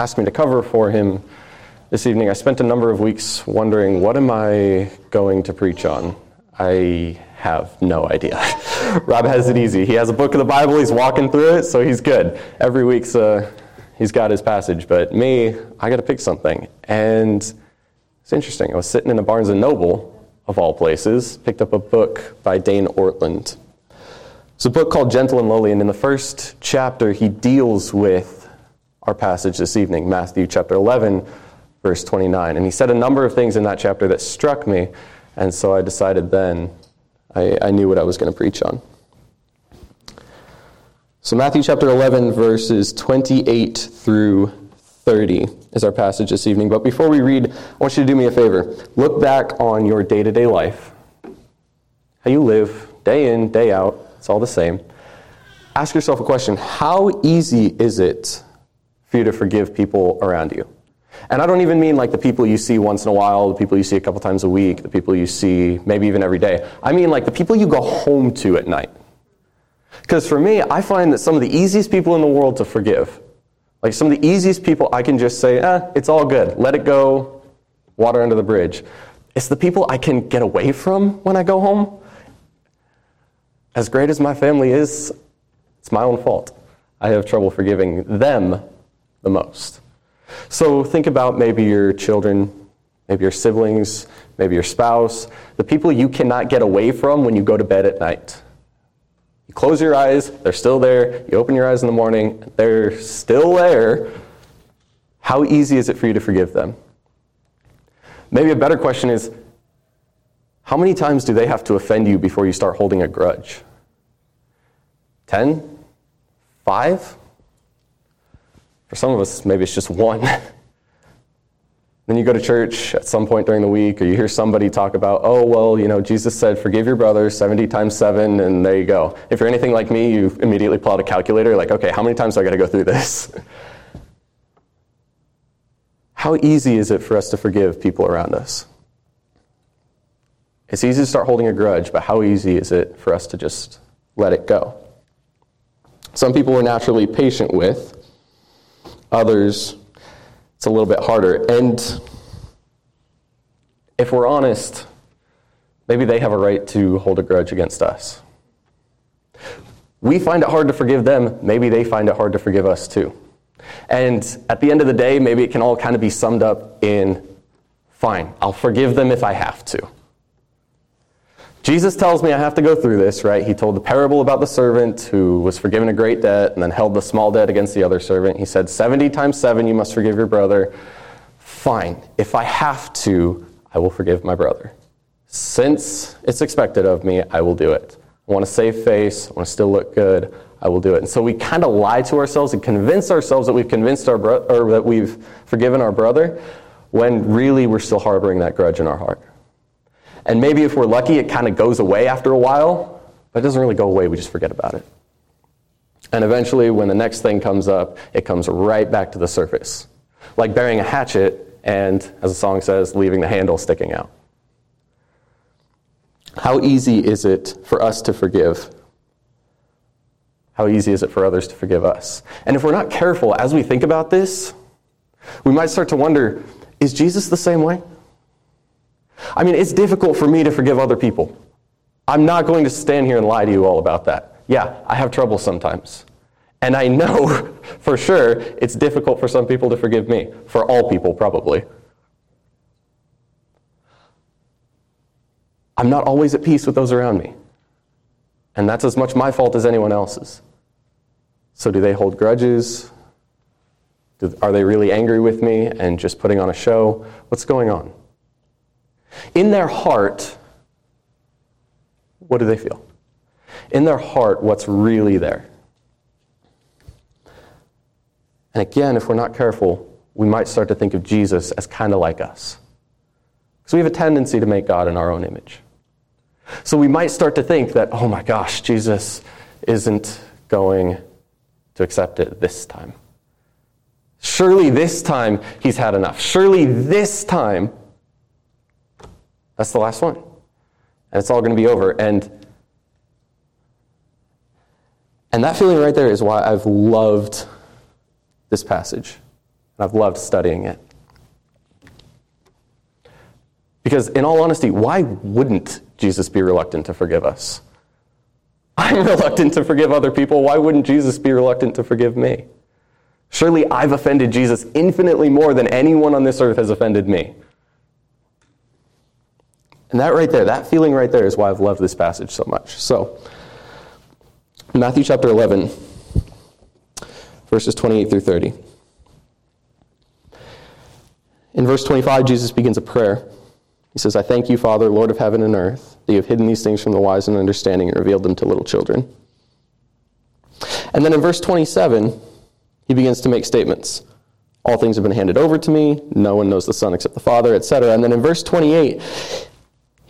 asked me to cover for him this evening, I spent a number of weeks wondering what am I going to preach on? I have no idea. Rob has it easy. He has a book of the Bible, he's walking through it, so he's good. Every week's uh, he's got his passage, but me, I got to pick something. And it's interesting. I was sitting in a Barnes and Noble of all places, picked up a book by Dane Ortlund. It's a book called Gentle and Lowly, and in the first chapter, he deals with our passage this evening, Matthew chapter 11, verse 29. And he said a number of things in that chapter that struck me, and so I decided then I, I knew what I was going to preach on. So, Matthew chapter 11, verses 28 through 30 is our passage this evening. But before we read, I want you to do me a favor. Look back on your day to day life, how you live, day in, day out. It's all the same. Ask yourself a question How easy is it for you to forgive people around you? And I don't even mean like the people you see once in a while, the people you see a couple times a week, the people you see maybe even every day. I mean like the people you go home to at night. Because for me, I find that some of the easiest people in the world to forgive, like some of the easiest people I can just say, eh, it's all good, let it go, water under the bridge. It's the people I can get away from when I go home. As great as my family is, it's my own fault. I have trouble forgiving them the most. So think about maybe your children, maybe your siblings, maybe your spouse, the people you cannot get away from when you go to bed at night. You close your eyes, they're still there. You open your eyes in the morning, they're still there. How easy is it for you to forgive them? Maybe a better question is how many times do they have to offend you before you start holding a grudge? 10? 5? For some of us, maybe it's just one. then you go to church at some point during the week, or you hear somebody talk about, oh, well, you know, Jesus said, forgive your brother 70 times 7, and there you go. If you're anything like me, you immediately pull out a calculator, like, okay, how many times do I got to go through this? how easy is it for us to forgive people around us? It's easy to start holding a grudge, but how easy is it for us to just let it go? Some people we're naturally patient with, Others, it's a little bit harder. And if we're honest, maybe they have a right to hold a grudge against us. We find it hard to forgive them, maybe they find it hard to forgive us too. And at the end of the day, maybe it can all kind of be summed up in fine, I'll forgive them if I have to. Jesus tells me I have to go through this, right? He told the parable about the servant who was forgiven a great debt and then held the small debt against the other servant. He said, 70 times 7, you must forgive your brother. Fine. If I have to, I will forgive my brother. Since it's expected of me, I will do it. I want to save face. I want to still look good. I will do it. And so we kind of lie to ourselves and convince ourselves that we've convinced our bro- or that we've forgiven our brother when really we're still harboring that grudge in our heart. And maybe if we're lucky, it kind of goes away after a while, but it doesn't really go away. We just forget about it. And eventually, when the next thing comes up, it comes right back to the surface. Like burying a hatchet and, as the song says, leaving the handle sticking out. How easy is it for us to forgive? How easy is it for others to forgive us? And if we're not careful as we think about this, we might start to wonder is Jesus the same way? I mean, it's difficult for me to forgive other people. I'm not going to stand here and lie to you all about that. Yeah, I have trouble sometimes. And I know for sure it's difficult for some people to forgive me, for all people, probably. I'm not always at peace with those around me. And that's as much my fault as anyone else's. So, do they hold grudges? are they really angry with me and just putting on a show? What's going on? In their heart, what do they feel? In their heart, what's really there? And again, if we're not careful, we might start to think of Jesus as kind of like us. Because we have a tendency to make God in our own image. So we might start to think that, oh my gosh, Jesus isn't going to accept it this time. Surely this time he's had enough. Surely this time that's the last one. And it's all going to be over. And, and that feeling right there is why I've loved this passage. And I've loved studying it. Because, in all honesty, why wouldn't Jesus be reluctant to forgive us? I'm reluctant to forgive other people. Why wouldn't Jesus be reluctant to forgive me? Surely I've offended Jesus infinitely more than anyone on this earth has offended me. And that right there, that feeling right there is why I've loved this passage so much. So, Matthew chapter 11, verses 28 through 30. In verse 25, Jesus begins a prayer. He says, I thank you, Father, Lord of heaven and earth, that you have hidden these things from the wise and understanding and revealed them to little children. And then in verse 27, he begins to make statements. All things have been handed over to me. No one knows the Son except the Father, etc. And then in verse 28,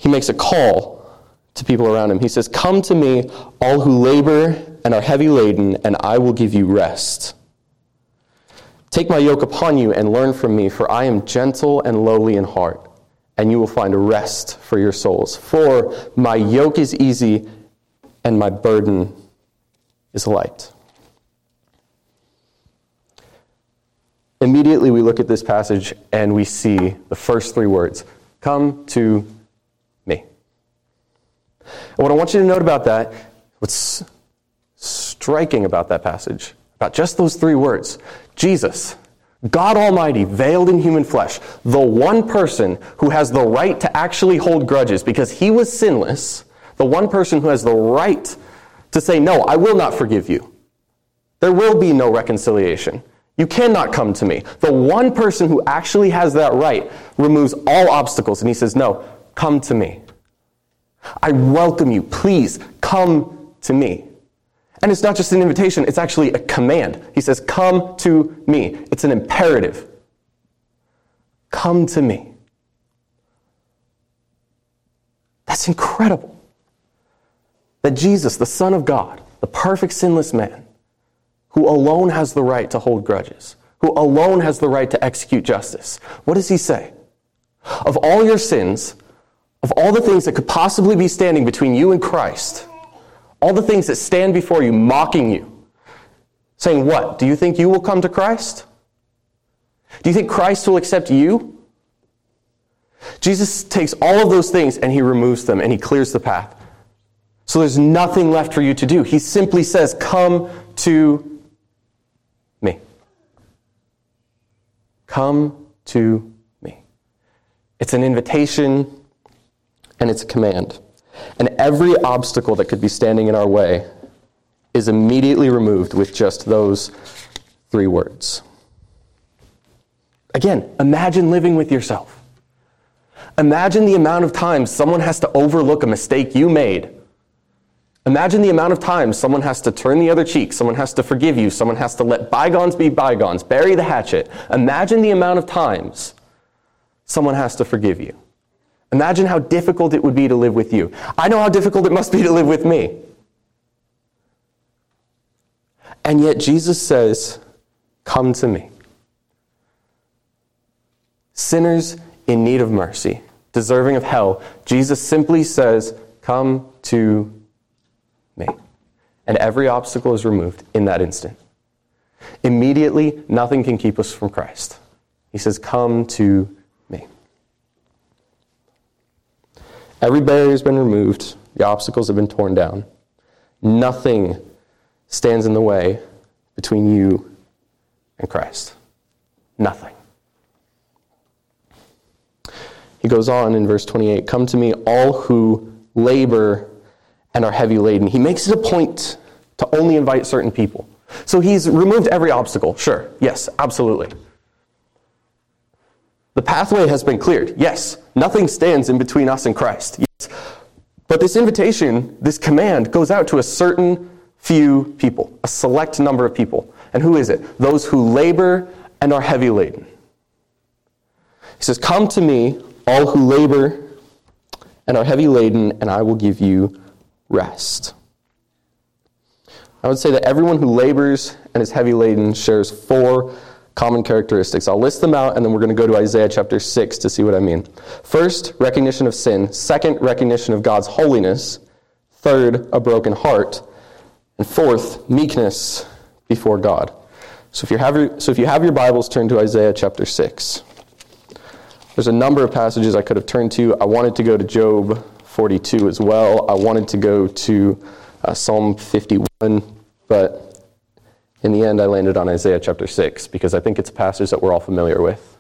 he makes a call to people around him. He says, Come to me, all who labor and are heavy laden, and I will give you rest. Take my yoke upon you and learn from me, for I am gentle and lowly in heart and you will find rest for your souls. For my yoke is easy and my burden is light. Immediately, we look at this passage and we see the first three words Come to. And what I want you to note about that, what's striking about that passage, about just those three words Jesus, God Almighty, veiled in human flesh, the one person who has the right to actually hold grudges because he was sinless, the one person who has the right to say, No, I will not forgive you. There will be no reconciliation. You cannot come to me. The one person who actually has that right removes all obstacles and he says, No, come to me. I welcome you. Please come to me. And it's not just an invitation, it's actually a command. He says, Come to me. It's an imperative. Come to me. That's incredible. That Jesus, the Son of God, the perfect sinless man, who alone has the right to hold grudges, who alone has the right to execute justice, what does he say? Of all your sins, of all the things that could possibly be standing between you and Christ, all the things that stand before you mocking you, saying, What? Do you think you will come to Christ? Do you think Christ will accept you? Jesus takes all of those things and he removes them and he clears the path. So there's nothing left for you to do. He simply says, Come to me. Come to me. It's an invitation and it's a command. And every obstacle that could be standing in our way is immediately removed with just those three words. Again, imagine living with yourself. Imagine the amount of times someone has to overlook a mistake you made. Imagine the amount of times someone has to turn the other cheek, someone has to forgive you, someone has to let bygones be bygones, bury the hatchet. Imagine the amount of times someone has to forgive you. Imagine how difficult it would be to live with you. I know how difficult it must be to live with me. And yet Jesus says, Come to me. Sinners in need of mercy, deserving of hell, Jesus simply says, Come to me. And every obstacle is removed in that instant. Immediately, nothing can keep us from Christ. He says, Come to Every barrier has been removed, the obstacles have been torn down. Nothing stands in the way between you and Christ. Nothing. He goes on in verse 28 Come to me, all who labor and are heavy laden. He makes it a point to only invite certain people. So he's removed every obstacle. Sure, yes, absolutely. The pathway has been cleared. Yes, nothing stands in between us and Christ. Yes. But this invitation, this command, goes out to a certain few people, a select number of people. And who is it? Those who labor and are heavy laden. He says, Come to me, all who labor and are heavy laden, and I will give you rest. I would say that everyone who labors and is heavy laden shares four common characteristics. I'll list them out and then we're going to go to Isaiah chapter 6 to see what I mean. First, recognition of sin. Second, recognition of God's holiness. Third, a broken heart. And fourth, meekness before God. So if you have your, so if you have your Bibles, turn to Isaiah chapter 6. There's a number of passages I could have turned to. I wanted to go to Job 42 as well. I wanted to go to uh, Psalm 51, but in the end, I landed on Isaiah chapter 6 because I think it's a passage that we're all familiar with.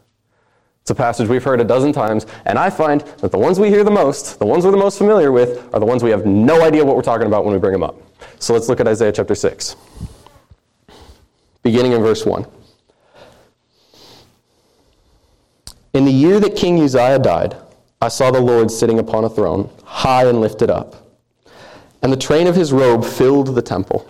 It's a passage we've heard a dozen times, and I find that the ones we hear the most, the ones we're the most familiar with, are the ones we have no idea what we're talking about when we bring them up. So let's look at Isaiah chapter 6, beginning in verse 1. In the year that King Uzziah died, I saw the Lord sitting upon a throne, high and lifted up, and the train of his robe filled the temple.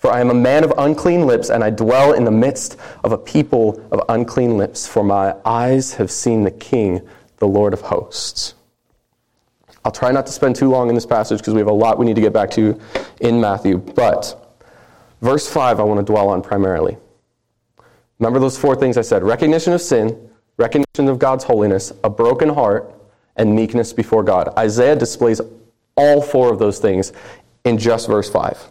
For I am a man of unclean lips, and I dwell in the midst of a people of unclean lips. For my eyes have seen the King, the Lord of hosts. I'll try not to spend too long in this passage because we have a lot we need to get back to in Matthew. But verse 5, I want to dwell on primarily. Remember those four things I said recognition of sin, recognition of God's holiness, a broken heart, and meekness before God. Isaiah displays all four of those things in just verse 5.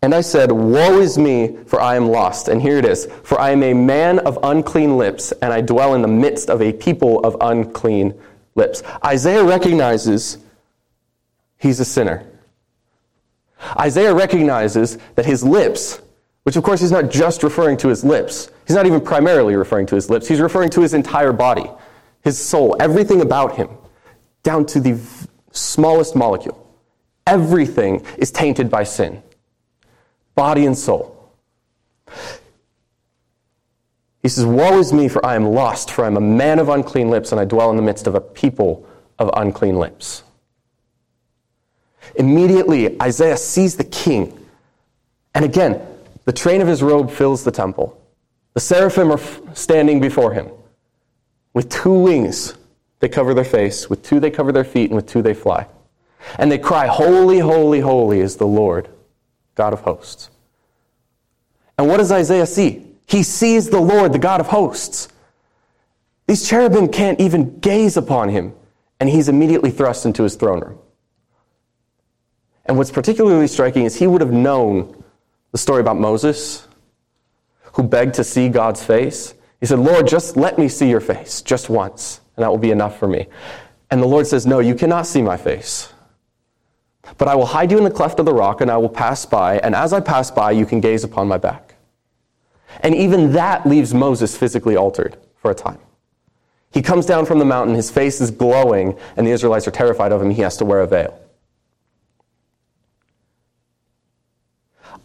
And I said, Woe is me, for I am lost. And here it is For I am a man of unclean lips, and I dwell in the midst of a people of unclean lips. Isaiah recognizes he's a sinner. Isaiah recognizes that his lips, which of course he's not just referring to his lips, he's not even primarily referring to his lips, he's referring to his entire body, his soul, everything about him, down to the smallest molecule. Everything is tainted by sin body and soul. He says, Woe is me, for I am lost, for I am a man of unclean lips, and I dwell in the midst of a people of unclean lips. Immediately, Isaiah sees the king. And again, the train of his robe fills the temple. The seraphim are standing before him. With two wings, they cover their face. With two, they cover their feet. And with two, they fly. And they cry, Holy, holy, holy is the Lord God of hosts. And what does Isaiah see? He sees the Lord, the God of hosts. These cherubim can't even gaze upon him, and he's immediately thrust into his throne room. And what's particularly striking is he would have known the story about Moses, who begged to see God's face. He said, Lord, just let me see your face, just once, and that will be enough for me. And the Lord says, No, you cannot see my face. But I will hide you in the cleft of the rock, and I will pass by, and as I pass by, you can gaze upon my back. And even that leaves Moses physically altered for a time. He comes down from the mountain, his face is glowing, and the Israelites are terrified of him. He has to wear a veil.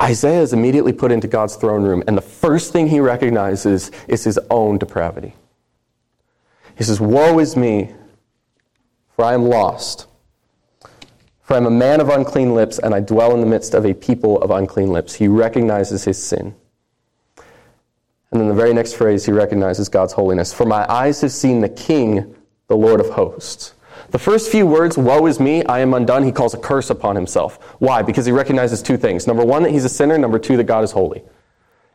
Isaiah is immediately put into God's throne room, and the first thing he recognizes is his own depravity. He says, Woe is me, for I am lost. For I am a man of unclean lips, and I dwell in the midst of a people of unclean lips. He recognizes his sin. And then the very next phrase, he recognizes God's holiness. For my eyes have seen the King, the Lord of hosts. The first few words, woe is me, I am undone, he calls a curse upon himself. Why? Because he recognizes two things. Number one, that he's a sinner. Number two, that God is holy.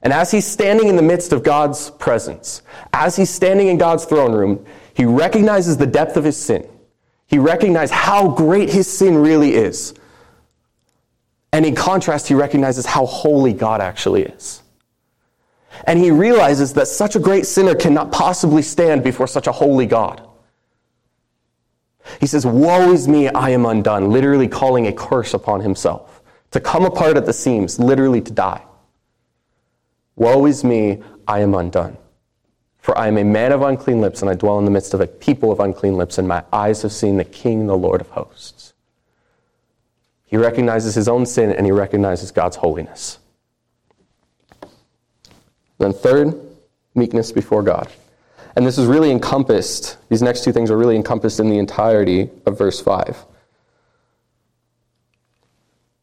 And as he's standing in the midst of God's presence, as he's standing in God's throne room, he recognizes the depth of his sin. He recognizes how great his sin really is. And in contrast, he recognizes how holy God actually is. And he realizes that such a great sinner cannot possibly stand before such a holy God. He says, Woe is me, I am undone, literally calling a curse upon himself, to come apart at the seams, literally to die. Woe is me, I am undone. For I am a man of unclean lips, and I dwell in the midst of a people of unclean lips, and my eyes have seen the King, the Lord of hosts. He recognizes his own sin and he recognizes God's holiness. Then, third, meekness before God. And this is really encompassed, these next two things are really encompassed in the entirety of verse 5.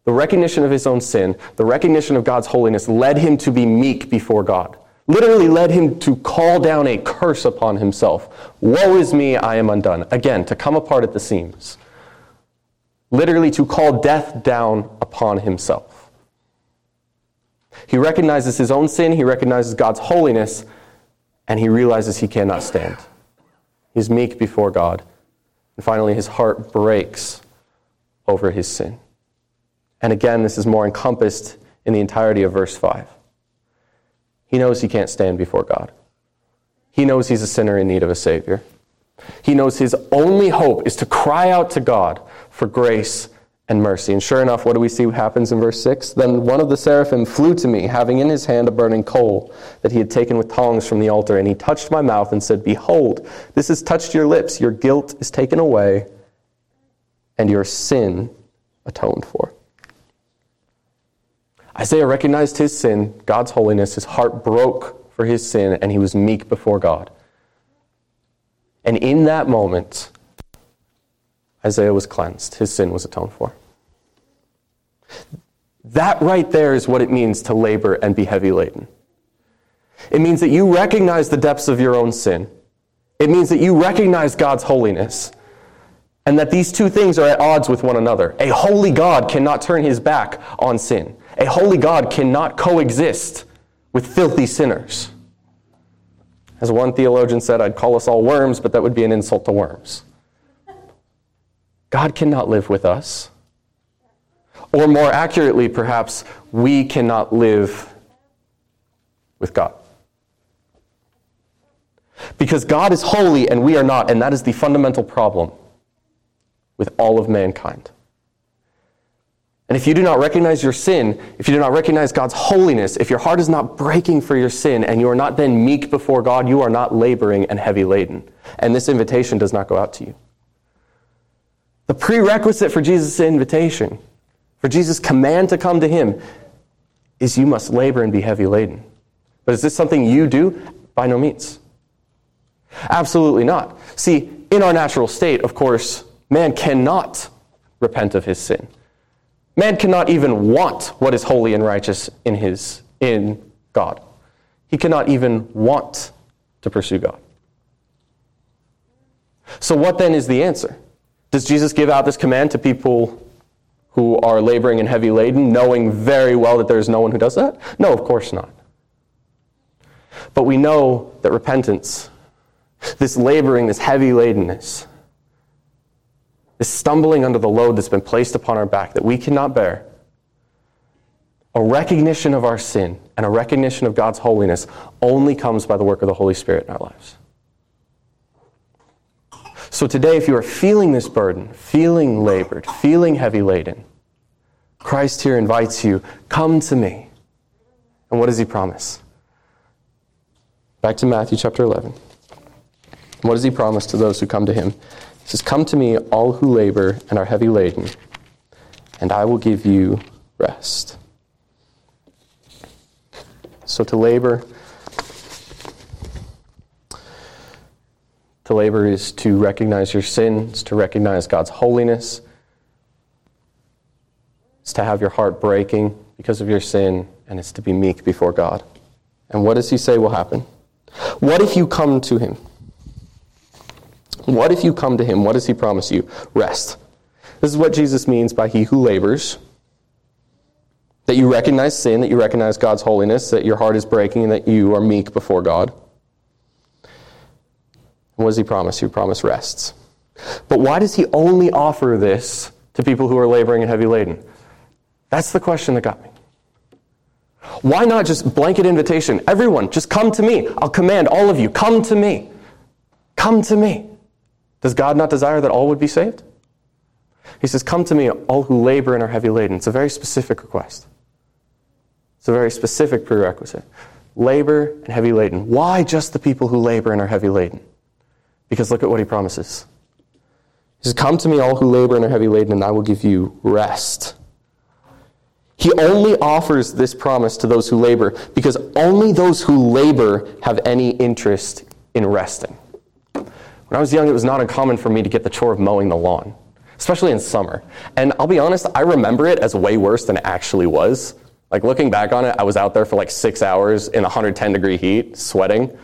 The recognition of his own sin, the recognition of God's holiness led him to be meek before God. Literally led him to call down a curse upon himself. Woe is me, I am undone. Again, to come apart at the seams. Literally to call death down upon himself. He recognizes his own sin, he recognizes God's holiness, and he realizes he cannot stand. He's meek before God. And finally, his heart breaks over his sin. And again, this is more encompassed in the entirety of verse 5. He knows he can't stand before God. He knows he's a sinner in need of a Savior. He knows his only hope is to cry out to God for grace and mercy. And sure enough, what do we see happens in verse 6? Then one of the seraphim flew to me, having in his hand a burning coal that he had taken with tongs from the altar, and he touched my mouth and said, Behold, this has touched your lips. Your guilt is taken away, and your sin atoned for. Isaiah recognized his sin, God's holiness. His heart broke for his sin, and he was meek before God. And in that moment, Isaiah was cleansed. His sin was atoned for. That right there is what it means to labor and be heavy laden. It means that you recognize the depths of your own sin. It means that you recognize God's holiness. And that these two things are at odds with one another. A holy God cannot turn his back on sin. A holy God cannot coexist with filthy sinners. As one theologian said, I'd call us all worms, but that would be an insult to worms. God cannot live with us. Or more accurately, perhaps, we cannot live with God. Because God is holy and we are not, and that is the fundamental problem with all of mankind. And if you do not recognize your sin, if you do not recognize God's holiness, if your heart is not breaking for your sin, and you are not then meek before God, you are not laboring and heavy laden. And this invitation does not go out to you. The prerequisite for Jesus' invitation, for Jesus' command to come to him, is you must labor and be heavy laden. But is this something you do? By no means. Absolutely not. See, in our natural state, of course, man cannot repent of his sin. Man cannot even want what is holy and righteous in his in God. He cannot even want to pursue God. So what then is the answer? Does Jesus give out this command to people who are laboring and heavy laden, knowing very well that there's no one who does that? No, of course not. But we know that repentance, this laboring, this heavy ladenness, this stumbling under the load that's been placed upon our back that we cannot bear, a recognition of our sin and a recognition of God's holiness only comes by the work of the Holy Spirit in our lives. So today, if you are feeling this burden, feeling labored, feeling heavy laden, Christ here invites you, come to me. And what does he promise? Back to Matthew chapter 11. What does he promise to those who come to him? He says, Come to me, all who labor and are heavy laden, and I will give you rest. So to labor, to labor is to recognize your sins, to recognize God's holiness. It's to have your heart breaking because of your sin, and it's to be meek before God. And what does he say will happen? What if you come to him? What if you come to him? What does he promise you? Rest. This is what Jesus means by he who labors. That you recognize sin, that you recognize God's holiness, that your heart is breaking, and that you are meek before God. what does he promise? He promise rests. But why does he only offer this to people who are laboring and heavy laden? That's the question that got me. Why not just blanket invitation? Everyone, just come to me. I'll command all of you, come to me. Come to me. Does God not desire that all would be saved? He says, Come to me, all who labor and are heavy laden. It's a very specific request. It's a very specific prerequisite. Labor and heavy laden. Why just the people who labor and are heavy laden? Because look at what he promises. He says, Come to me, all who labor and are heavy laden, and I will give you rest. He only offers this promise to those who labor because only those who labor have any interest in resting. When I was young, it was not uncommon for me to get the chore of mowing the lawn, especially in summer. And I'll be honest, I remember it as way worse than it actually was. Like looking back on it, I was out there for like six hours in 110 degree heat, sweating.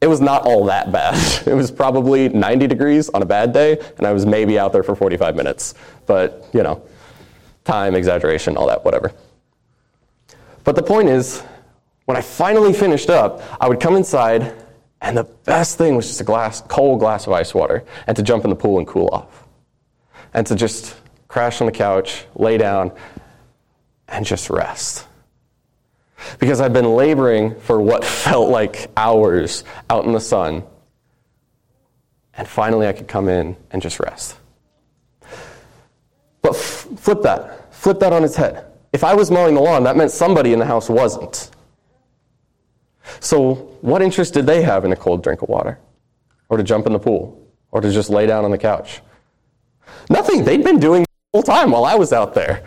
It was not all that bad. It was probably 90 degrees on a bad day, and I was maybe out there for 45 minutes. But, you know, time, exaggeration, all that, whatever. But the point is, when I finally finished up, I would come inside, and the best thing was just a glass, cold glass of ice water, and to jump in the pool and cool off. And to just crash on the couch, lay down, and just rest. Because I've been laboring for what felt like hours out in the sun, and finally I could come in and just rest. But f- flip that. Flip that on its head. If I was mowing the lawn, that meant somebody in the house wasn't. So, what interest did they have in a cold drink of water? Or to jump in the pool? Or to just lay down on the couch? Nothing. They'd been doing the whole time while I was out there.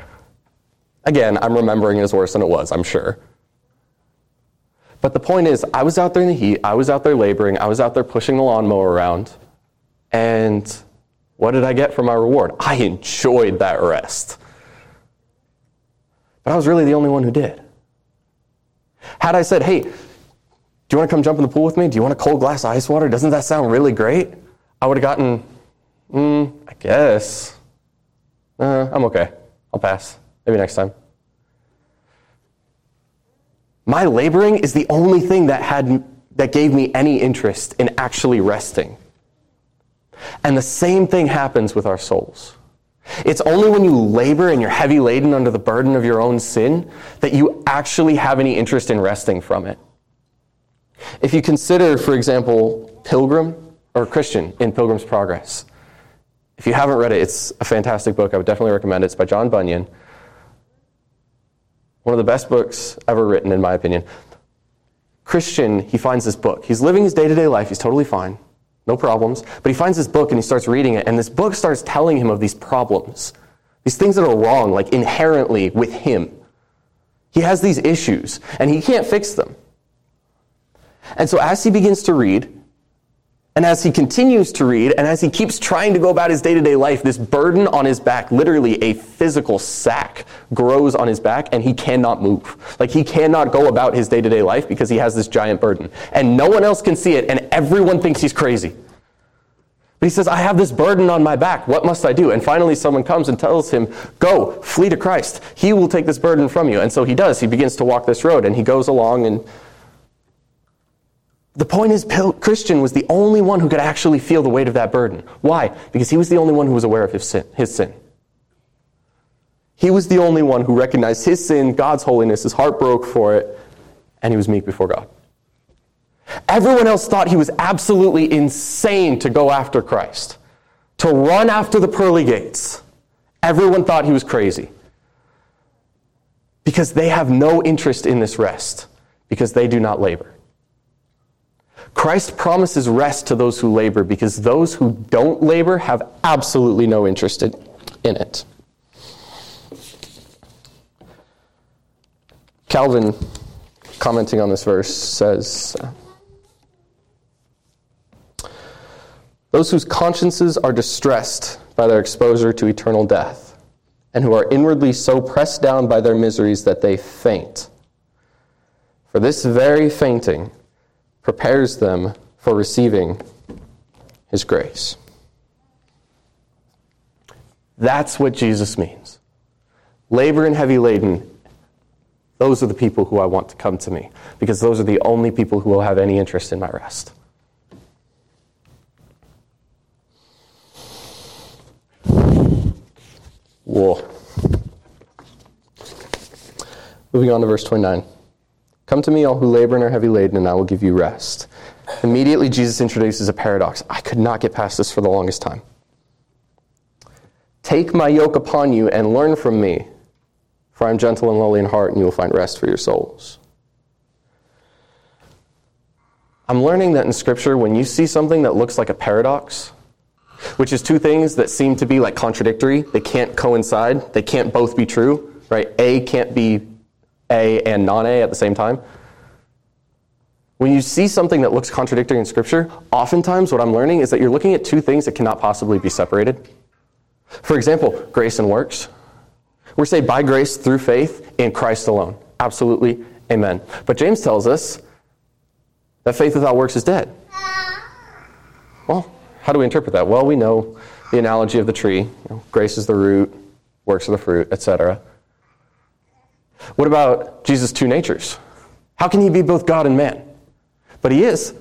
Again, I'm remembering it as worse than it was, I'm sure. But the point is, I was out there in the heat, I was out there laboring, I was out there pushing the lawnmower around, and what did I get for my reward? I enjoyed that rest. But I was really the only one who did. Had I said, hey, do you want to come jump in the pool with me? Do you want a cold glass of ice water? Doesn't that sound really great? I would have gotten, mm, I guess. Uh, I'm okay. I'll pass. Maybe next time. My laboring is the only thing that had that gave me any interest in actually resting. And the same thing happens with our souls. It's only when you labor and you're heavy laden under the burden of your own sin that you actually have any interest in resting from it. If you consider, for example, Pilgrim or Christian in Pilgrim's Progress, if you haven't read it, it's a fantastic book. I would definitely recommend it. It's by John Bunyan. One of the best books ever written, in my opinion. Christian, he finds this book. He's living his day to day life. He's totally fine, no problems. But he finds this book and he starts reading it, and this book starts telling him of these problems, these things that are wrong, like inherently with him. He has these issues, and he can't fix them. And so, as he begins to read, and as he continues to read, and as he keeps trying to go about his day to day life, this burden on his back, literally a physical sack, grows on his back, and he cannot move. Like he cannot go about his day to day life because he has this giant burden. And no one else can see it, and everyone thinks he's crazy. But he says, I have this burden on my back. What must I do? And finally, someone comes and tells him, Go, flee to Christ. He will take this burden from you. And so he does. He begins to walk this road, and he goes along and the point is, Christian was the only one who could actually feel the weight of that burden. Why? Because he was the only one who was aware of his sin. His sin. He was the only one who recognized his sin, God's holiness, his heart broke for it, and he was meek before God. Everyone else thought he was absolutely insane to go after Christ, to run after the pearly gates. Everyone thought he was crazy because they have no interest in this rest, because they do not labor. Christ promises rest to those who labor because those who don't labor have absolutely no interest in, it. Calvin, commenting on this verse, says Those whose consciences are distressed by their exposure to eternal death, and who are inwardly so pressed down by their miseries that they faint. For this very fainting, prepares them for receiving His grace. That's what Jesus means. Labor and heavy laden, those are the people who I want to come to me, because those are the only people who will have any interest in my rest. Whoa. Moving on to verse 29. Come to me, all who labor and are heavy laden, and I will give you rest. Immediately, Jesus introduces a paradox. I could not get past this for the longest time. Take my yoke upon you and learn from me, for I am gentle and lowly in heart, and you will find rest for your souls. I'm learning that in Scripture, when you see something that looks like a paradox, which is two things that seem to be like contradictory, they can't coincide, they can't both be true, right? A can't be a and non A at the same time. When you see something that looks contradictory in Scripture, oftentimes what I'm learning is that you're looking at two things that cannot possibly be separated. For example, grace and works. We're saved by grace through faith in Christ alone. Absolutely. Amen. But James tells us that faith without works is dead. Well, how do we interpret that? Well, we know the analogy of the tree. You know, grace is the root, works are the fruit, etc. What about Jesus' two natures? How can he be both God and man? But he is.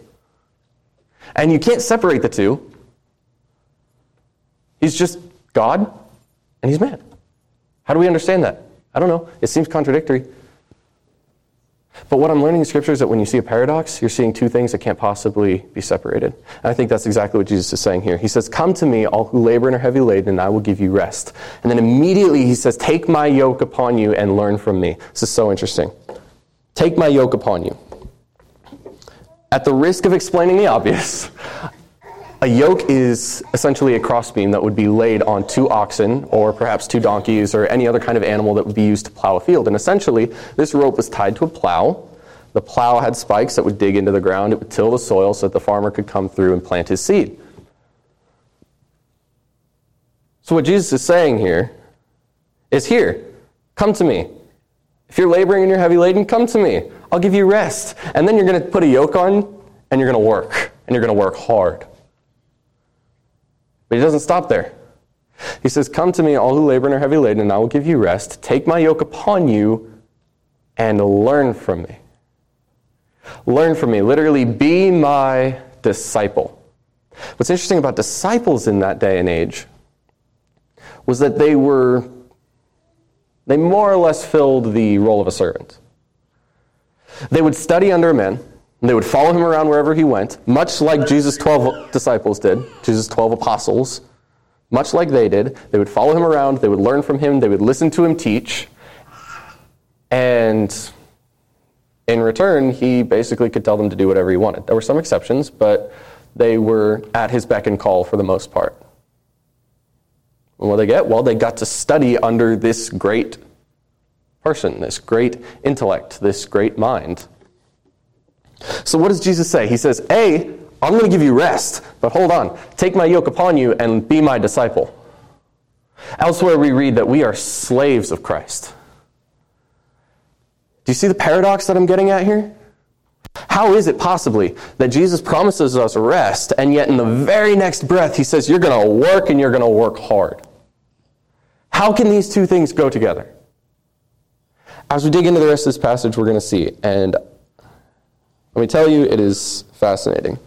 And you can't separate the two. He's just God and he's man. How do we understand that? I don't know. It seems contradictory. But what I'm learning in Scripture is that when you see a paradox, you're seeing two things that can't possibly be separated. And I think that's exactly what Jesus is saying here. He says, Come to me, all who labor and are heavy laden, and I will give you rest. And then immediately he says, Take my yoke upon you and learn from me. This is so interesting. Take my yoke upon you. At the risk of explaining the obvious, a yoke is essentially a crossbeam that would be laid on two oxen or perhaps two donkeys or any other kind of animal that would be used to plow a field. And essentially, this rope was tied to a plow. The plow had spikes that would dig into the ground, it would till the soil so that the farmer could come through and plant his seed. So, what Jesus is saying here is here, come to me. If you're laboring and you're heavy laden, come to me. I'll give you rest. And then you're going to put a yoke on and you're going to work. And you're going to work hard. But he doesn't stop there. He says, Come to me, all who labor and are heavy laden, and I will give you rest. Take my yoke upon you and learn from me. Learn from me. Literally, be my disciple. What's interesting about disciples in that day and age was that they were, they more or less filled the role of a servant. They would study under a man and they would follow him around wherever he went, much like Jesus' 12 disciples did, Jesus' 12 apostles, much like they did. They would follow him around, they would learn from him, they would listen to him teach. And in return, he basically could tell them to do whatever he wanted. There were some exceptions, but they were at his beck and call for the most part. And what they get? Well, they got to study under this great person, this great intellect, this great mind. So, what does Jesus say? He says, A, I'm going to give you rest, but hold on. Take my yoke upon you and be my disciple. Elsewhere, we read that we are slaves of Christ. Do you see the paradox that I'm getting at here? How is it possibly that Jesus promises us rest, and yet in the very next breath, he says, You're going to work and you're going to work hard? How can these two things go together? As we dig into the rest of this passage, we're going to see. And let me tell you, it is fascinating.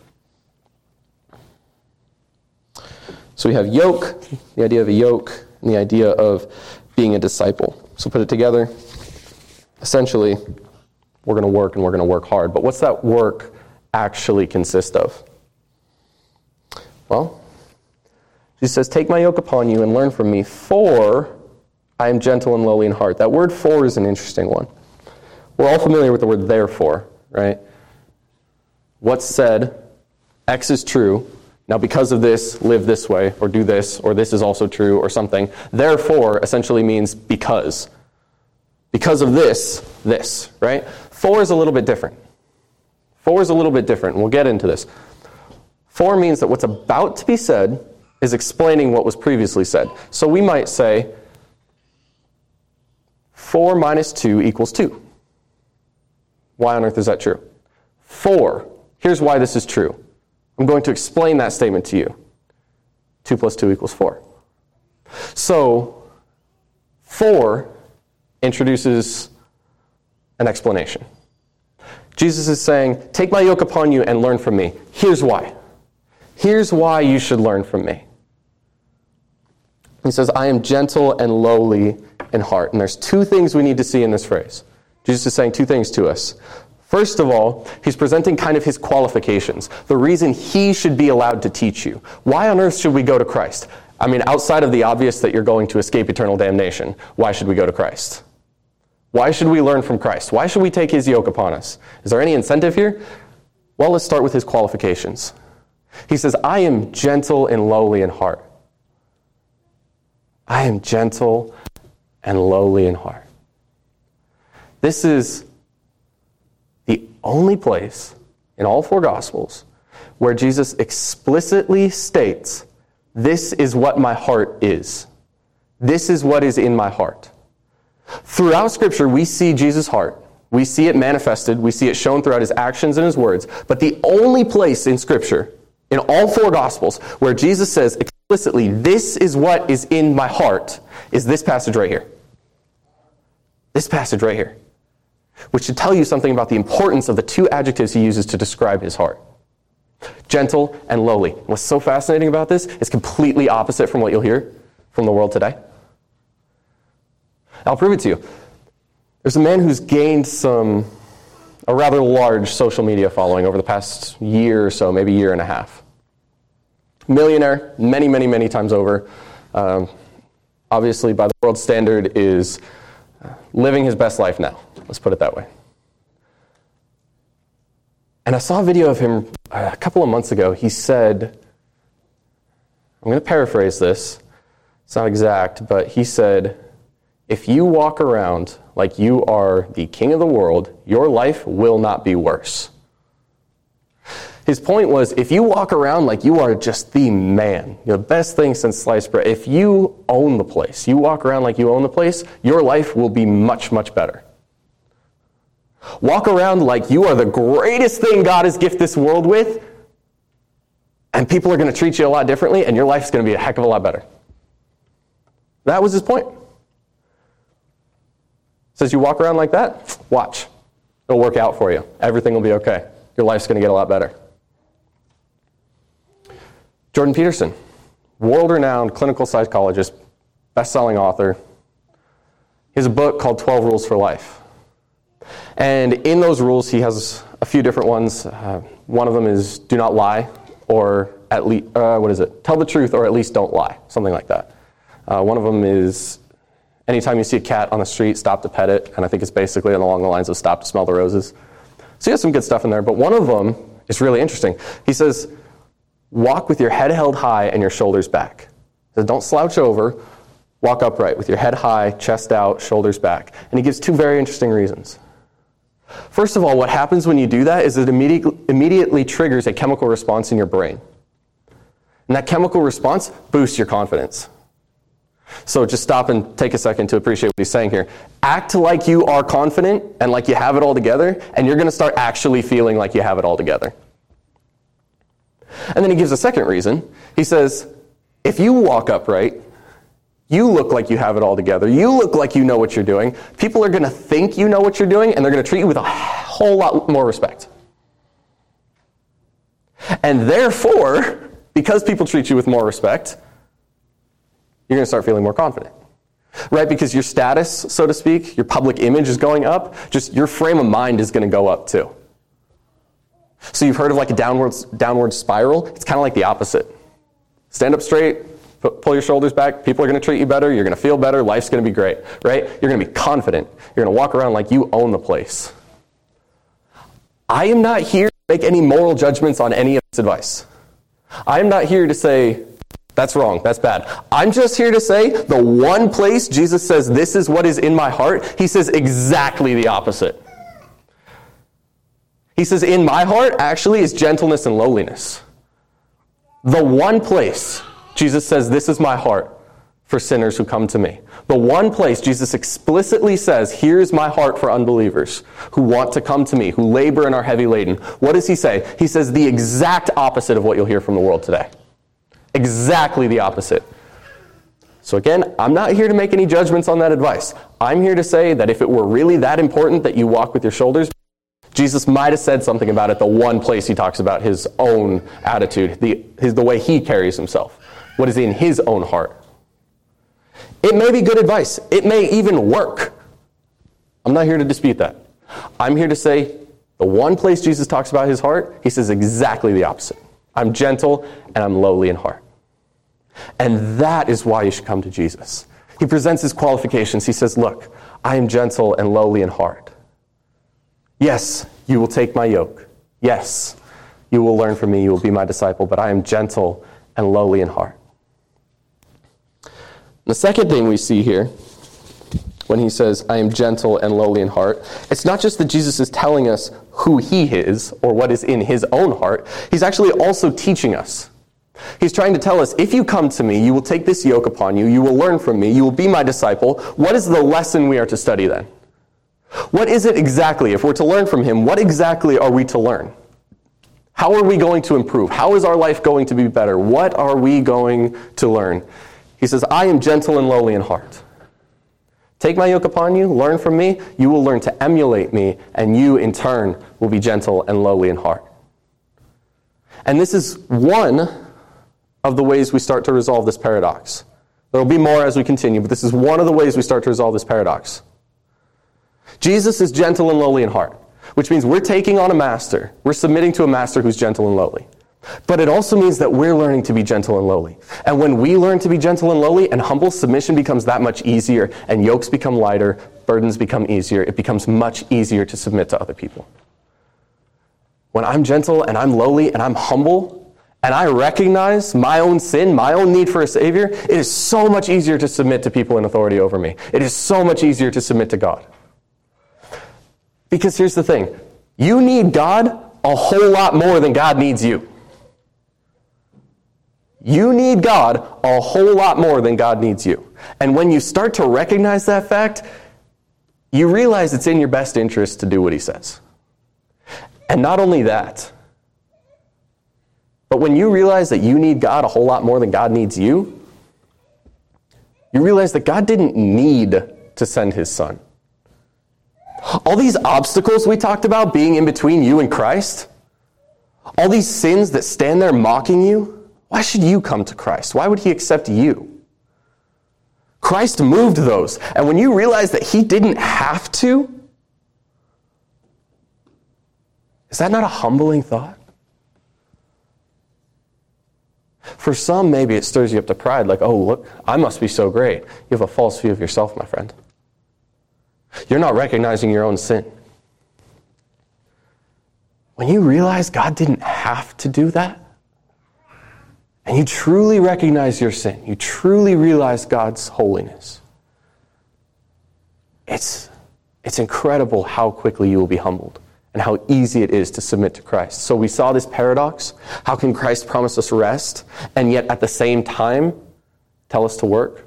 So we have yoke, the idea of a yoke, and the idea of being a disciple. So put it together. Essentially, we're going to work and we're going to work hard. But what's that work actually consist of? Well, he says, Take my yoke upon you and learn from me, for I am gentle and lowly in heart. That word for is an interesting one. We're all familiar with the word therefore, right? What's said, X is true. Now, because of this, live this way, or do this, or this is also true, or something. Therefore essentially means because. Because of this, this, right? For is a little bit different. For is a little bit different. We'll get into this. For means that what's about to be said is explaining what was previously said. So we might say 4 minus 2 equals 2. Why on earth is that true? 4 Here's why this is true. I'm going to explain that statement to you. 2 plus 2 equals 4. So, For introduces an explanation. Jesus is saying, Take my yoke upon you and learn from me. Here's why. Here's why you should learn from me. He says, I am gentle and lowly in heart. And there's two things we need to see in this phrase. Jesus is saying two things to us. First of all, he's presenting kind of his qualifications, the reason he should be allowed to teach you. Why on earth should we go to Christ? I mean, outside of the obvious that you're going to escape eternal damnation, why should we go to Christ? Why should we learn from Christ? Why should we take his yoke upon us? Is there any incentive here? Well, let's start with his qualifications. He says, I am gentle and lowly in heart. I am gentle and lowly in heart. This is only place in all four Gospels where Jesus explicitly states, This is what my heart is. This is what is in my heart. Throughout Scripture, we see Jesus' heart. We see it manifested. We see it shown throughout his actions and his words. But the only place in Scripture, in all four Gospels, where Jesus says explicitly, This is what is in my heart, is this passage right here. This passage right here. Which should tell you something about the importance of the two adjectives he uses to describe his heart gentle and lowly. What's so fascinating about this is completely opposite from what you'll hear from the world today. I'll prove it to you. There's a man who's gained some, a rather large social media following over the past year or so, maybe year and a half. Millionaire, many, many, many times over. Um, obviously, by the world standard, is living his best life now. Let's put it that way. And I saw a video of him uh, a couple of months ago. He said, I'm going to paraphrase this. It's not exact, but he said, if you walk around like you are the king of the world, your life will not be worse. His point was if you walk around like you are just the man, the best thing since sliced bread, if you own the place, you walk around like you own the place, your life will be much, much better. Walk around like you are the greatest thing God has gifted this world with, and people are going to treat you a lot differently, and your life's going to be a heck of a lot better. That was his point. Says you walk around like that, watch. It'll work out for you. Everything will be okay. Your life's going to get a lot better. Jordan Peterson, world renowned clinical psychologist, best selling author. He has a book called 12 Rules for Life. And in those rules, he has a few different ones. Uh, one of them is do not lie, or at least, uh, what is it? Tell the truth, or at least don't lie, something like that. Uh, one of them is Anytime you see a cat on the street, stop to pet it. And I think it's basically along the lines of stop to smell the roses. So he has some good stuff in there. But one of them is really interesting. He says, walk with your head held high and your shoulders back. So don't slouch over. Walk upright with your head high, chest out, shoulders back. And he gives two very interesting reasons. First of all, what happens when you do that is it immediately, immediately triggers a chemical response in your brain. And that chemical response boosts your confidence. So just stop and take a second to appreciate what he's saying here. Act like you are confident and like you have it all together, and you're going to start actually feeling like you have it all together. And then he gives a second reason. He says, if you walk upright, you look like you have it all together. You look like you know what you're doing. People are going to think you know what you're doing, and they're going to treat you with a whole lot more respect. And therefore, because people treat you with more respect, you're going to start feeling more confident. Right? Because your status, so to speak, your public image is going up, just your frame of mind is going to go up too. So you've heard of like a downward, downward spiral? It's kind of like the opposite. Stand up straight, pull your shoulders back, people are going to treat you better, you're going to feel better, life's going to be great, right? You're going to be confident. You're going to walk around like you own the place. I am not here to make any moral judgments on any of this advice. I am not here to say, that's wrong. That's bad. I'm just here to say the one place Jesus says, This is what is in my heart, he says exactly the opposite. He says, In my heart actually is gentleness and lowliness. The one place Jesus says, This is my heart for sinners who come to me. The one place Jesus explicitly says, Here's my heart for unbelievers who want to come to me, who labor and are heavy laden. What does he say? He says the exact opposite of what you'll hear from the world today. Exactly the opposite. So, again, I'm not here to make any judgments on that advice. I'm here to say that if it were really that important that you walk with your shoulders, Jesus might have said something about it the one place he talks about his own attitude, the, his, the way he carries himself, what is in his own heart. It may be good advice, it may even work. I'm not here to dispute that. I'm here to say the one place Jesus talks about his heart, he says exactly the opposite. I'm gentle and I'm lowly in heart. And that is why you should come to Jesus. He presents his qualifications. He says, Look, I am gentle and lowly in heart. Yes, you will take my yoke. Yes, you will learn from me. You will be my disciple. But I am gentle and lowly in heart. The second thing we see here when he says, I am gentle and lowly in heart, it's not just that Jesus is telling us who he is or what is in his own heart, he's actually also teaching us. He's trying to tell us if you come to me, you will take this yoke upon you, you will learn from me, you will be my disciple. What is the lesson we are to study then? What is it exactly? If we're to learn from him, what exactly are we to learn? How are we going to improve? How is our life going to be better? What are we going to learn? He says, I am gentle and lowly in heart. Take my yoke upon you, learn from me, you will learn to emulate me, and you in turn will be gentle and lowly in heart. And this is one of the ways we start to resolve this paradox. There will be more as we continue, but this is one of the ways we start to resolve this paradox. Jesus is gentle and lowly in heart, which means we're taking on a master. We're submitting to a master who's gentle and lowly. But it also means that we're learning to be gentle and lowly. And when we learn to be gentle and lowly and humble, submission becomes that much easier, and yokes become lighter, burdens become easier. It becomes much easier to submit to other people. When I'm gentle and I'm lowly and I'm humble, and I recognize my own sin, my own need for a Savior, it is so much easier to submit to people in authority over me. It is so much easier to submit to God. Because here's the thing you need God a whole lot more than God needs you. You need God a whole lot more than God needs you. And when you start to recognize that fact, you realize it's in your best interest to do what He says. And not only that, but when you realize that you need God a whole lot more than God needs you, you realize that God didn't need to send His Son. All these obstacles we talked about being in between you and Christ, all these sins that stand there mocking you, why should you come to Christ? Why would He accept you? Christ moved those. And when you realize that He didn't have to, is that not a humbling thought? For some, maybe it stirs you up to pride, like, oh, look, I must be so great. You have a false view of yourself, my friend. You're not recognizing your own sin. When you realize God didn't have to do that, and you truly recognize your sin, you truly realize God's holiness, it's, it's incredible how quickly you will be humbled and how easy it is to submit to Christ. So we saw this paradox. How can Christ promise us rest and yet at the same time tell us to work?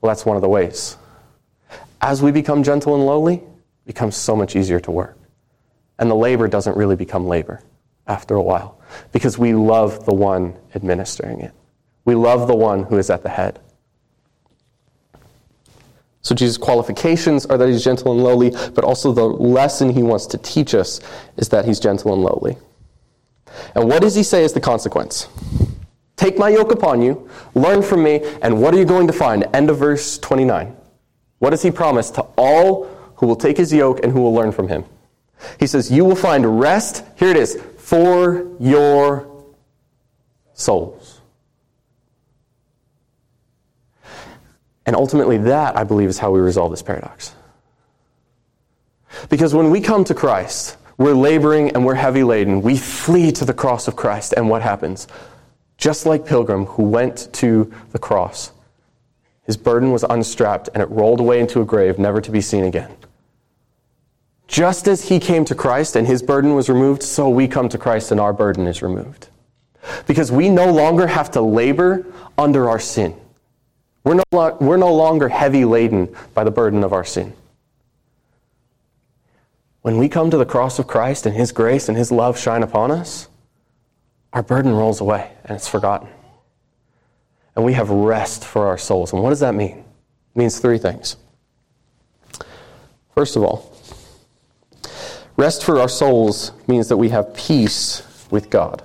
Well, that's one of the ways as we become gentle and lowly, it becomes so much easier to work. And the labor doesn't really become labor after a while because we love the one administering it. We love the one who is at the head. So Jesus' qualifications are that he's gentle and lowly, but also the lesson he wants to teach us is that he's gentle and lowly. And what does he say is the consequence? Take my yoke upon you, learn from me, and what are you going to find? End of verse 29. What does he promise to all who will take his yoke and who will learn from him? He says, You will find rest, here it is, for your souls. And ultimately, that, I believe, is how we resolve this paradox. Because when we come to Christ, we're laboring and we're heavy laden. We flee to the cross of Christ, and what happens? Just like Pilgrim, who went to the cross, his burden was unstrapped and it rolled away into a grave, never to be seen again. Just as he came to Christ and his burden was removed, so we come to Christ and our burden is removed. Because we no longer have to labor under our sin. We're no, lo- we're no longer heavy laden by the burden of our sin. When we come to the cross of Christ and his grace and his love shine upon us, our burden rolls away and it's forgotten and we have rest for our souls. And what does that mean? It means three things. First of all, rest for our souls means that we have peace with God.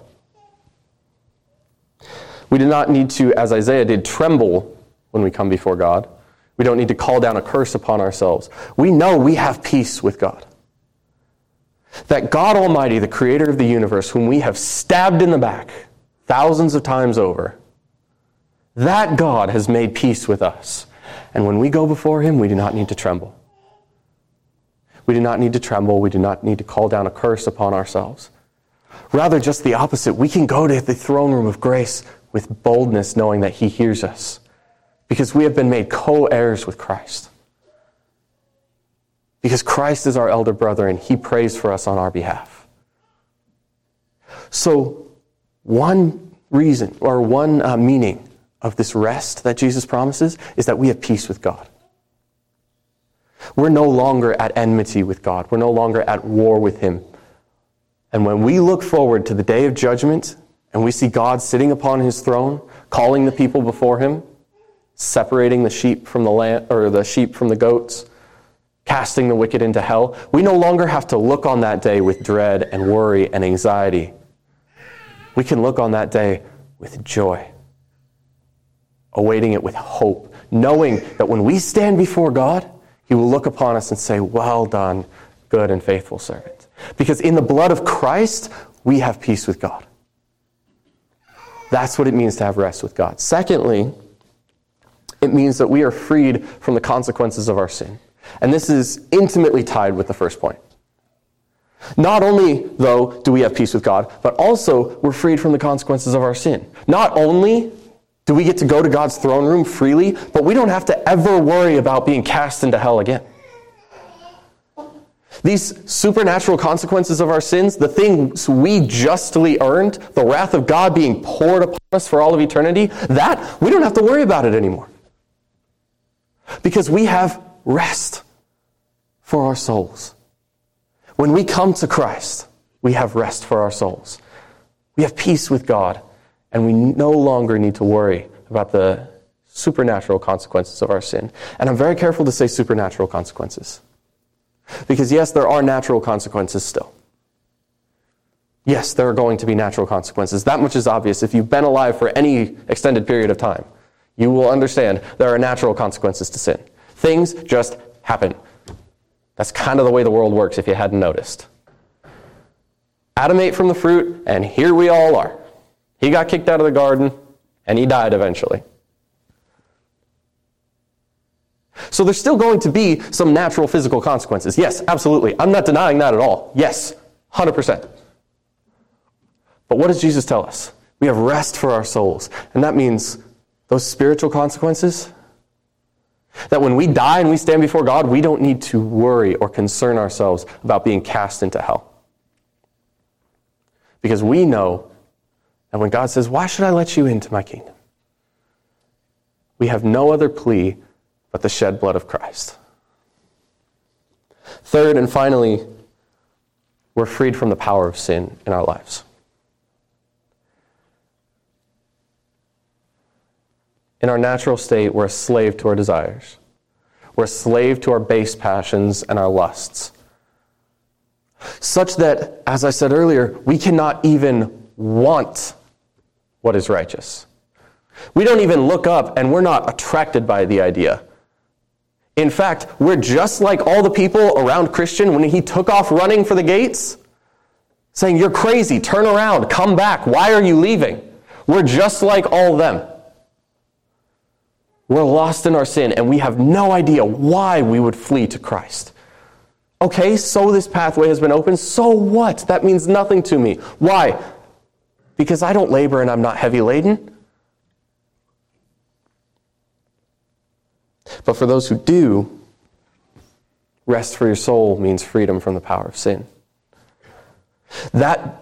We do not need to, as Isaiah did, tremble when we come before God. We don't need to call down a curse upon ourselves. We know we have peace with God. That God Almighty, the creator of the universe, whom we have stabbed in the back thousands of times over, that God has made peace with us. And when we go before Him, we do not need to tremble. We do not need to tremble. We do not need to call down a curse upon ourselves. Rather, just the opposite. We can go to the throne room of grace with boldness, knowing that He hears us, because we have been made co heirs with Christ. Because Christ is our elder brother and He prays for us on our behalf. So, one reason or one uh, meaning of this rest that Jesus promises is that we have peace with God. We're no longer at enmity with God. We're no longer at war with Him. And when we look forward to the day of judgment and we see God sitting upon His throne, calling the people before Him, separating the sheep from the lamb, or the sheep from the goats, casting the wicked into hell, we no longer have to look on that day with dread and worry and anxiety. We can look on that day with joy, awaiting it with hope, knowing that when we stand before God, He will look upon us and say, Well done, good and faithful servant. Because in the blood of Christ, we have peace with God. That's what it means to have rest with God. Secondly, it means that we are freed from the consequences of our sin. And this is intimately tied with the first point. Not only, though, do we have peace with God, but also we're freed from the consequences of our sin. Not only do we get to go to God's throne room freely, but we don't have to ever worry about being cast into hell again. These supernatural consequences of our sins, the things we justly earned, the wrath of God being poured upon us for all of eternity, that we don't have to worry about it anymore. Because we have rest for our souls. When we come to Christ, we have rest for our souls. We have peace with God, and we no longer need to worry about the supernatural consequences of our sin. And I'm very careful to say supernatural consequences. Because, yes, there are natural consequences still. Yes, there are going to be natural consequences. That much is obvious. If you've been alive for any extended period of time, you will understand there are natural consequences to sin. Things just happen. That's kind of the way the world works, if you hadn't noticed. Adam ate from the fruit, and here we all are. He got kicked out of the garden, and he died eventually. So there's still going to be some natural physical consequences. Yes, absolutely. I'm not denying that at all. Yes, 100%. But what does Jesus tell us? We have rest for our souls. And that means those spiritual consequences, that when we die and we stand before God, we don't need to worry or concern ourselves about being cast into hell. Because we know that when God says, Why should I let you into my kingdom? We have no other plea but the shed blood of Christ. Third and finally, we're freed from the power of sin in our lives. In our natural state, we're a slave to our desires. We're a slave to our base passions and our lusts. Such that, as I said earlier, we cannot even want what is righteous. We don't even look up and we're not attracted by the idea. In fact, we're just like all the people around Christian when he took off running for the gates, saying, You're crazy, turn around, come back, why are you leaving? We're just like all them. We're lost in our sin and we have no idea why we would flee to Christ. Okay, so this pathway has been opened. So what? That means nothing to me. Why? Because I don't labor and I'm not heavy laden. But for those who do, rest for your soul means freedom from the power of sin. That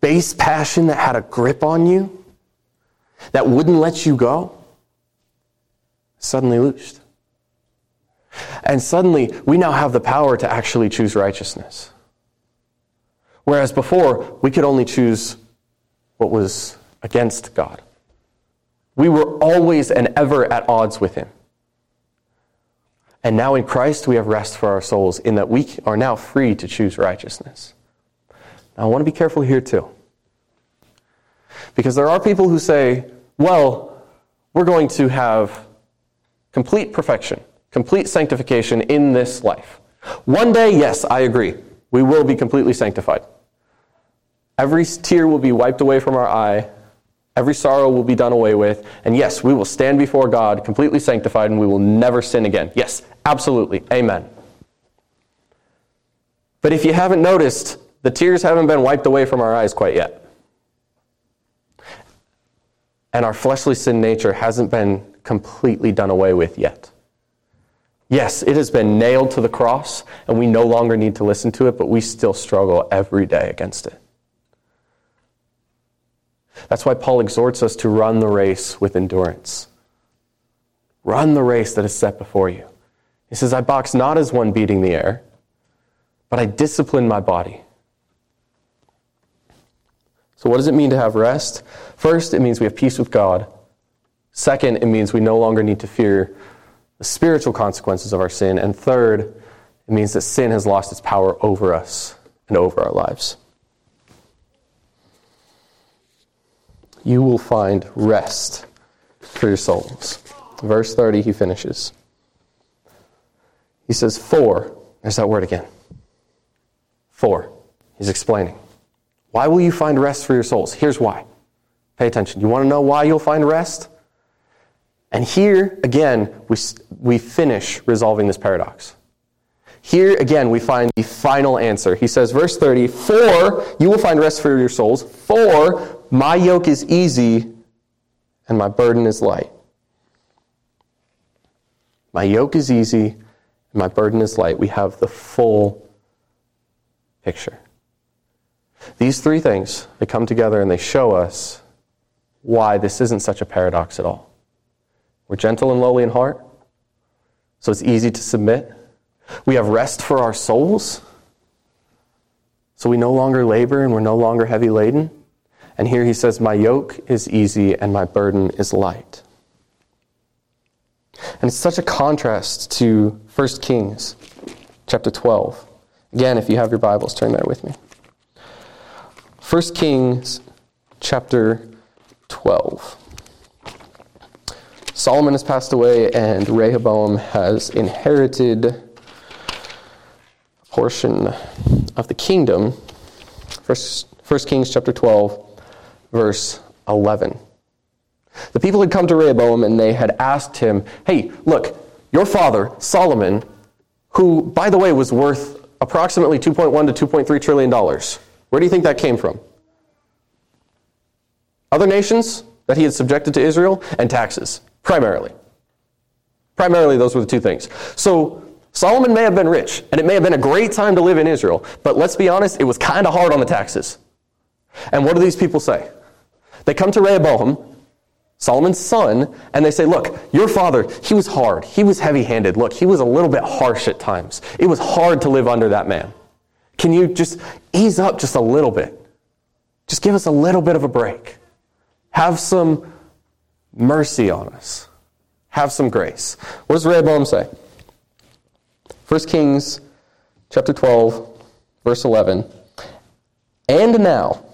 base passion that had a grip on you, that wouldn't let you go, suddenly loosed. And suddenly, we now have the power to actually choose righteousness. Whereas before, we could only choose what was against God. We were always and ever at odds with Him. And now in Christ, we have rest for our souls in that we are now free to choose righteousness. Now, I want to be careful here too. Because there are people who say, well, we're going to have complete perfection, complete sanctification in this life. One day, yes, I agree. We will be completely sanctified. Every tear will be wiped away from our eye. Every sorrow will be done away with. And yes, we will stand before God completely sanctified and we will never sin again. Yes, absolutely. Amen. But if you haven't noticed, the tears haven't been wiped away from our eyes quite yet. And our fleshly sin nature hasn't been completely done away with yet. Yes, it has been nailed to the cross, and we no longer need to listen to it, but we still struggle every day against it. That's why Paul exhorts us to run the race with endurance. Run the race that is set before you. He says, I box not as one beating the air, but I discipline my body. So, what does it mean to have rest? First, it means we have peace with God. Second, it means we no longer need to fear the spiritual consequences of our sin. And third, it means that sin has lost its power over us and over our lives. You will find rest for your souls. Verse 30, he finishes. He says, For, there's that word again. For. He's explaining. Why will you find rest for your souls? Here's why. Pay attention. You want to know why you'll find rest? And here, again, we, we finish resolving this paradox. Here, again, we find the final answer. He says, verse 30, For you will find rest for your souls, for my yoke is easy and my burden is light. My yoke is easy and my burden is light. We have the full picture. These three things, they come together and they show us why this isn't such a paradox at all. We're gentle and lowly in heart, so it's easy to submit. We have rest for our souls, so we no longer labor and we're no longer heavy laden. And here he says, My yoke is easy and my burden is light. And it's such a contrast to 1 Kings chapter 12. Again, if you have your Bibles, turn there with me. 1 Kings chapter 12. Solomon has passed away, and Rehoboam has inherited a portion of the kingdom. First, 1 Kings chapter 12, verse 11. The people had come to Rehoboam and they had asked him, Hey, look, your father, Solomon, who, by the way, was worth approximately 2.1 to 2.3 trillion dollars. Where do you think that came from? Other nations that he had subjected to Israel and taxes primarily. Primarily, those were the two things. So, Solomon may have been rich, and it may have been a great time to live in Israel, but let's be honest, it was kind of hard on the taxes. And what do these people say? They come to Rehoboam, Solomon's son, and they say, Look, your father, he was hard. He was heavy handed. Look, he was a little bit harsh at times. It was hard to live under that man. Can you just ease up just a little bit? Just give us a little bit of a break. Have some mercy on us. Have some grace. What does Rehoboam say? 1 Kings chapter 12, verse 11. And now,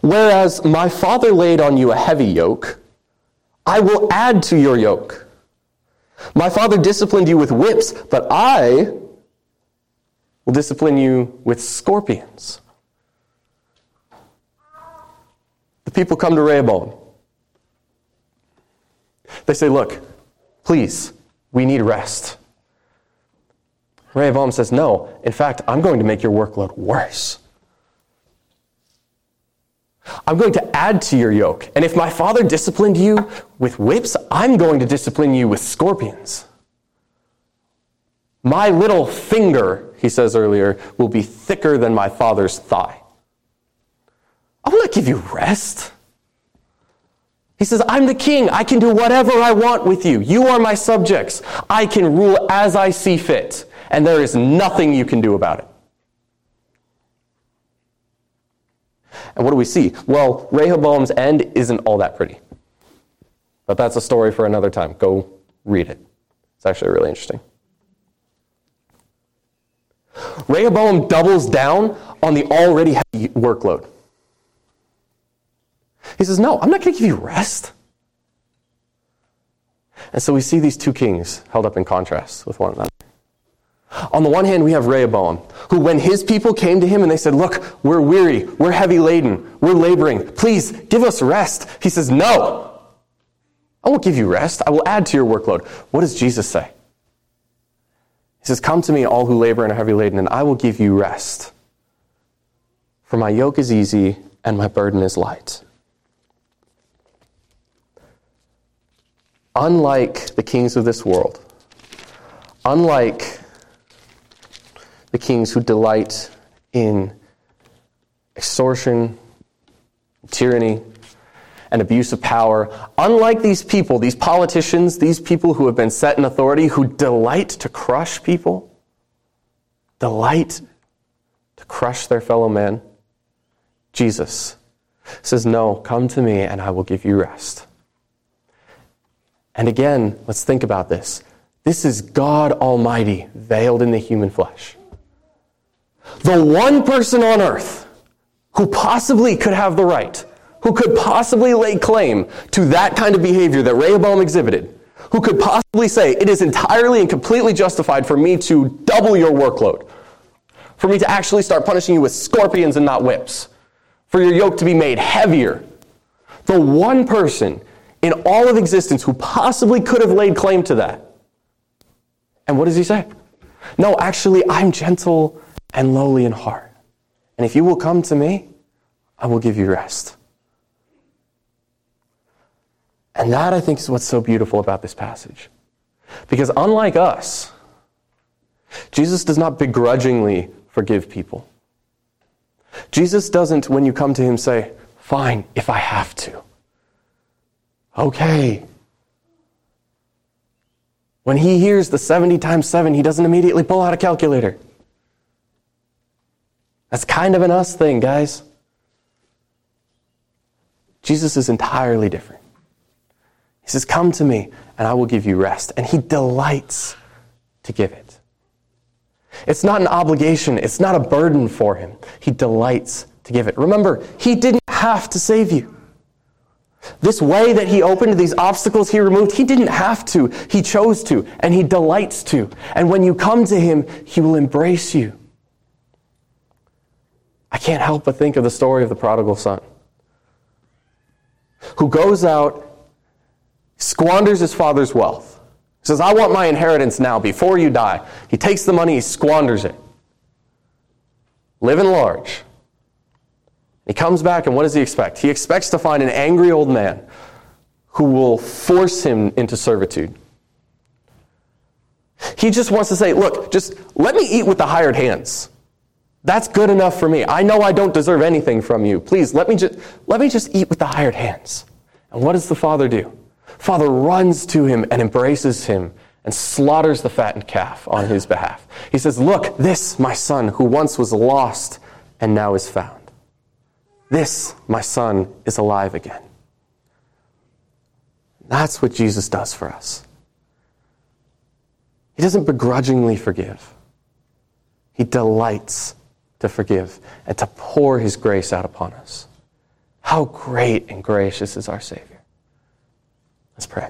whereas my father laid on you a heavy yoke, I will add to your yoke. My father disciplined you with whips, but I will discipline you with scorpions. The people come to Rehoboam. They say, Look, please, we need rest. Rehoboam says, No, in fact, I'm going to make your workload worse. I'm going to add to your yoke. And if my father disciplined you with whips, I'm going to discipline you with scorpions. My little finger, he says earlier, will be thicker than my father's thigh. I will not give you rest. He says, I'm the king. I can do whatever I want with you. You are my subjects. I can rule as I see fit, and there is nothing you can do about it. And what do we see? Well, Rehoboam's end isn't all that pretty. But that's a story for another time. Go read it. It's actually really interesting. Rehoboam doubles down on the already heavy workload. He says, No, I'm not going to give you rest. And so we see these two kings held up in contrast with one another. On the one hand, we have Rehoboam, who, when his people came to him and they said, Look, we're weary, we're heavy laden, we're laboring, please give us rest. He says, No, I won't give you rest. I will add to your workload. What does Jesus say? He says, Come to me, all who labor and are heavy laden, and I will give you rest. For my yoke is easy and my burden is light. unlike the kings of this world, unlike the kings who delight in extortion, tyranny, and abuse of power. Unlike these people, these politicians, these people who have been set in authority, who delight to crush people, delight to crush their fellow man, Jesus says, No, come to me and I will give you rest. And again, let's think about this. This is God Almighty veiled in the human flesh. The one person on earth who possibly could have the right who could possibly lay claim to that kind of behavior that Rehoboam exhibited, who could possibly say, it is entirely and completely justified for me to double your workload, for me to actually start punishing you with scorpions and not whips, for your yoke to be made heavier. The one person in all of existence who possibly could have laid claim to that. And what does he say? No, actually, I'm gentle and lowly in heart. And if you will come to me, I will give you rest. And that, I think, is what's so beautiful about this passage. Because unlike us, Jesus does not begrudgingly forgive people. Jesus doesn't, when you come to him, say, Fine, if I have to. Okay. When he hears the 70 times 7, he doesn't immediately pull out a calculator. That's kind of an us thing, guys. Jesus is entirely different. He says, Come to me, and I will give you rest. And he delights to give it. It's not an obligation, it's not a burden for him. He delights to give it. Remember, he didn't have to save you. This way that he opened, these obstacles he removed, he didn't have to. He chose to, and he delights to. And when you come to him, he will embrace you. I can't help but think of the story of the prodigal son who goes out squanders his father's wealth. Says, I want my inheritance now before you die. He takes the money, he squanders it. Living large. He comes back, and what does he expect? He expects to find an angry old man who will force him into servitude. He just wants to say, Look, just let me eat with the hired hands. That's good enough for me. I know I don't deserve anything from you. Please, let me just, let me just eat with the hired hands. And what does the father do? Father runs to him and embraces him and slaughters the fattened calf on his behalf. He says, Look, this, my son, who once was lost and now is found. This, my son, is alive again. That's what Jesus does for us. He doesn't begrudgingly forgive, He delights to forgive and to pour His grace out upon us. How great and gracious is our Savior. Let's pray.